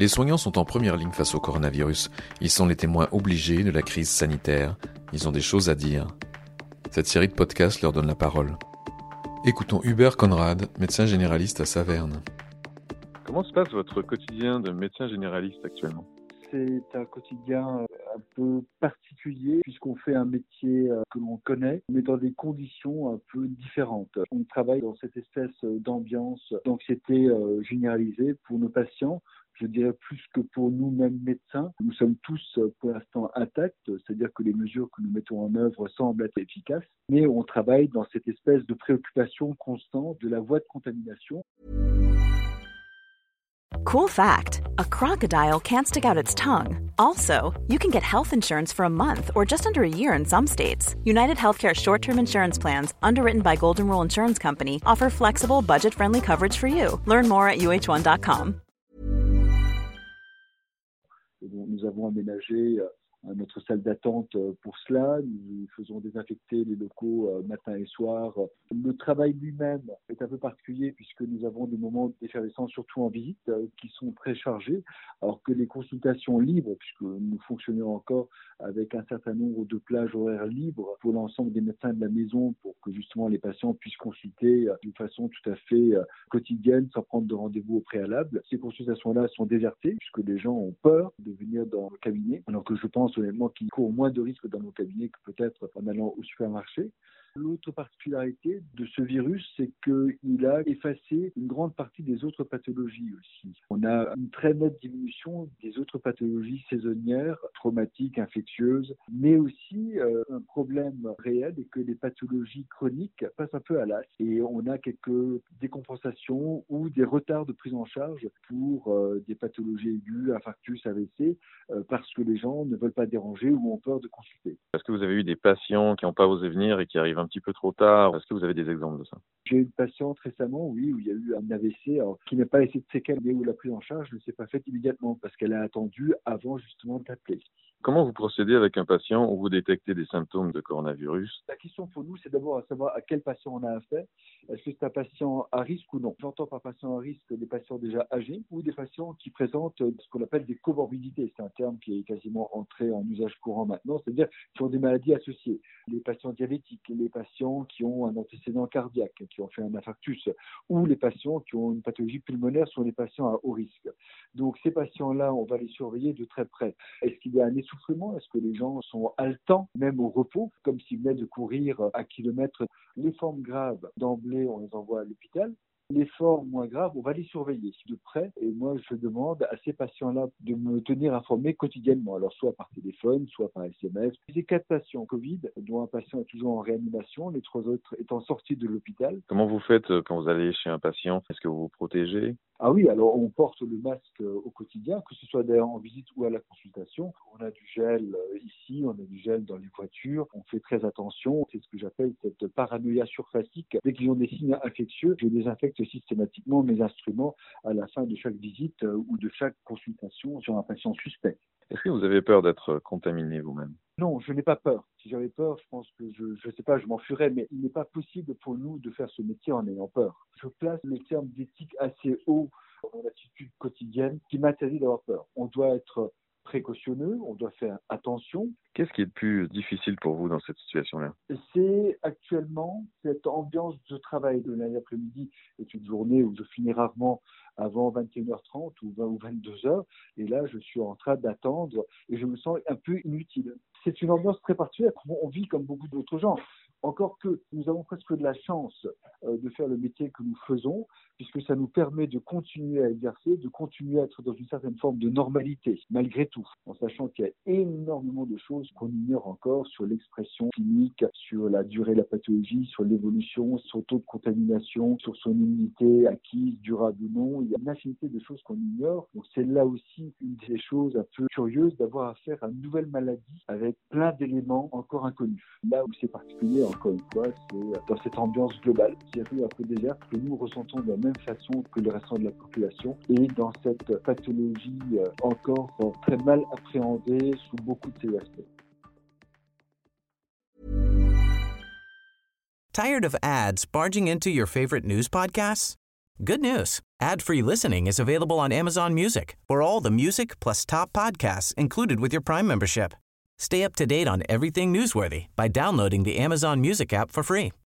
Les soignants sont en première ligne face au coronavirus. Ils sont les témoins obligés de la crise sanitaire. Ils ont des choses à dire. Cette série de podcasts leur donne la parole. Écoutons Hubert Conrad, médecin généraliste à Saverne. Comment se passe votre quotidien de médecin généraliste actuellement? C'est un quotidien un peu particulier puisqu'on fait un métier euh, que l'on connaît, mais dans des conditions un peu différentes. On travaille dans cette espèce d'ambiance d'anxiété euh, généralisée pour nos patients je dirais plus que pour nous-mêmes médecins. Nous sommes tous pour l'instant intacts, c'est-à-dire que les mesures que nous mettons en œuvre semblent être efficaces, mais on travaille dans cette espèce de préoccupation constante de la voie de contamination. Cool fact a crocodile can't stick out its tongue. Also, you can get health insurance for a month or just under a year in some states. United Healthcare short term insurance plans, underwritten by Golden Rule Insurance Company, offer flexible, budget friendly coverage for you. Learn more at uh1.com. Nous avons aménagé notre salle d'attente euh, pour cela. Nous faisons désinfecter les locaux euh, matin et soir. Le travail lui-même est un peu particulier puisque nous avons des moments d'effervescence, surtout en visite, euh, qui sont très chargés, alors que les consultations libres, puisque nous fonctionnons encore avec un certain nombre de plages horaires libres pour l'ensemble des médecins de la maison pour que justement les patients puissent consulter d'une façon tout à fait quotidienne sans prendre de rendez-vous au préalable. Ces consultations-là sont désertées puisque les gens ont peur de venir dans le cabinet, alors que je pense honnêtement qui court moins de risques dans nos cabinets que peut-être en allant au supermarché. L'autre particularité de ce virus, c'est qu'il a effacé une grande partie des autres pathologies aussi. On a une très nette diminution des autres pathologies saisonnières, traumatiques, infectieuses, mais aussi euh, un problème réel est que les pathologies chroniques passent un peu à l'as et on a quelques décompensations ou des retards de prise en charge pour euh, des pathologies aiguës, infarctus, AVC, euh, parce que les gens ne veulent pas déranger ou ont peur de consulter. Est-ce que vous avez eu des patients qui n'ont pas osé venir et qui arrivent un petit peu trop tard Est-ce que vous avez des exemples de ça? J'ai une patiente récemment, oui, où il y a eu un AVC qui n'a pas laissé de séquelles, mais où la prise en charge ne s'est pas faite immédiatement parce qu'elle a attendu avant justement d'appeler. Comment vous procédez avec un patient où vous détectez des symptômes de coronavirus? La question pour nous, c'est d'abord à savoir à quel patient on a affaire. Est-ce que c'est un patient à risque ou non? J'entends par patient à risque des patients déjà âgés ou des patients qui présentent ce qu'on appelle des comorbidités. C'est un terme qui est quasiment entré en usage courant maintenant, c'est-à-dire qui ont des maladies associées. Les patients diabétiques, les patients qui ont un antécédent cardiaque, qui ont fait un infarctus, ou les patients qui ont une pathologie pulmonaire sont les patients à haut risque. Donc ces patients-là, on va les surveiller de très près. Est-ce qu'il y a un essoufflement? Est-ce que les gens sont haletants, même au repos, comme s'ils venaient de courir à kilomètres? Les formes graves, d'emblée, on les envoie à l'hôpital. Les formes moins graves, on va les surveiller de près. Et moi, je demande à ces patients-là de me tenir informé quotidiennement, alors soit par téléphone, soit par SMS. J'ai quatre patients Covid, dont un patient est toujours en réanimation, les trois autres étant sortis de l'hôpital. Comment vous faites euh, quand vous allez chez un patient? Est-ce que vous vous protégez? Ah oui, alors on porte le masque euh, au quotidien, que ce soit d'ailleurs en visite ou à la consultation. On a du gel euh, ici, on a du gel dans les voitures. On fait très attention. C'est ce que j'appelle cette paranoïa surfacique. Dès qu'ils ont des signes infectieux, je désinfecte systématiquement mes instruments à la fin de chaque visite euh, ou de chaque consultation sur un patient suspect. Est-ce que vous avez peur d'être contaminé vous-même? Non, je n'ai pas peur. Si j'avais peur, je pense que je ne sais pas, je m'enfuirais, mais il n'est pas possible pour nous de faire ce métier en ayant peur. Je place le terme d'éthique assez haut dans mon attitude quotidienne qui m'interdit d'avoir peur. On doit être précautionneux, on doit faire attention. Qu'est-ce qui est le plus difficile pour vous dans cette situation-là? C'est actuellement cette ambiance de travail de l'après-midi est une journée où je finis rarement avant 21h30 ou 20 ou 22h et là je suis en train d'attendre et je me sens un peu inutile. C'est une ambiance très particulière. On vit comme beaucoup d'autres gens. Encore que nous avons presque de la chance de faire le métier que nous faisons, puisque ça nous permet de continuer à exercer, de continuer à être dans une certaine forme de normalité, malgré tout, en sachant qu'il y a énormément de choses qu'on ignore encore sur l'expression clinique, sur la durée de la pathologie, sur l'évolution, sur le taux de contamination, sur son immunité acquise, durable ou non. Il y a une infinité de choses qu'on ignore. Donc c'est là aussi une des choses un peu curieuses d'avoir affaire à une nouvelle maladie avec plein d'éléments encore inconnus. Là où c'est particulier, encore une fois, c'est dans cette ambiance globale, peu que nous ressentons de la même façon que le restant de la population et dans cette pathologie euh, encore euh, très mal appréhendée sous beaucoup de ses aspects. Tired of ads barging into your favorite news podcasts? Good news. Ad-free listening is available on Amazon Music for all the music plus top podcasts included with your Prime membership. Stay up to date on everything newsworthy by downloading the Amazon Music app for free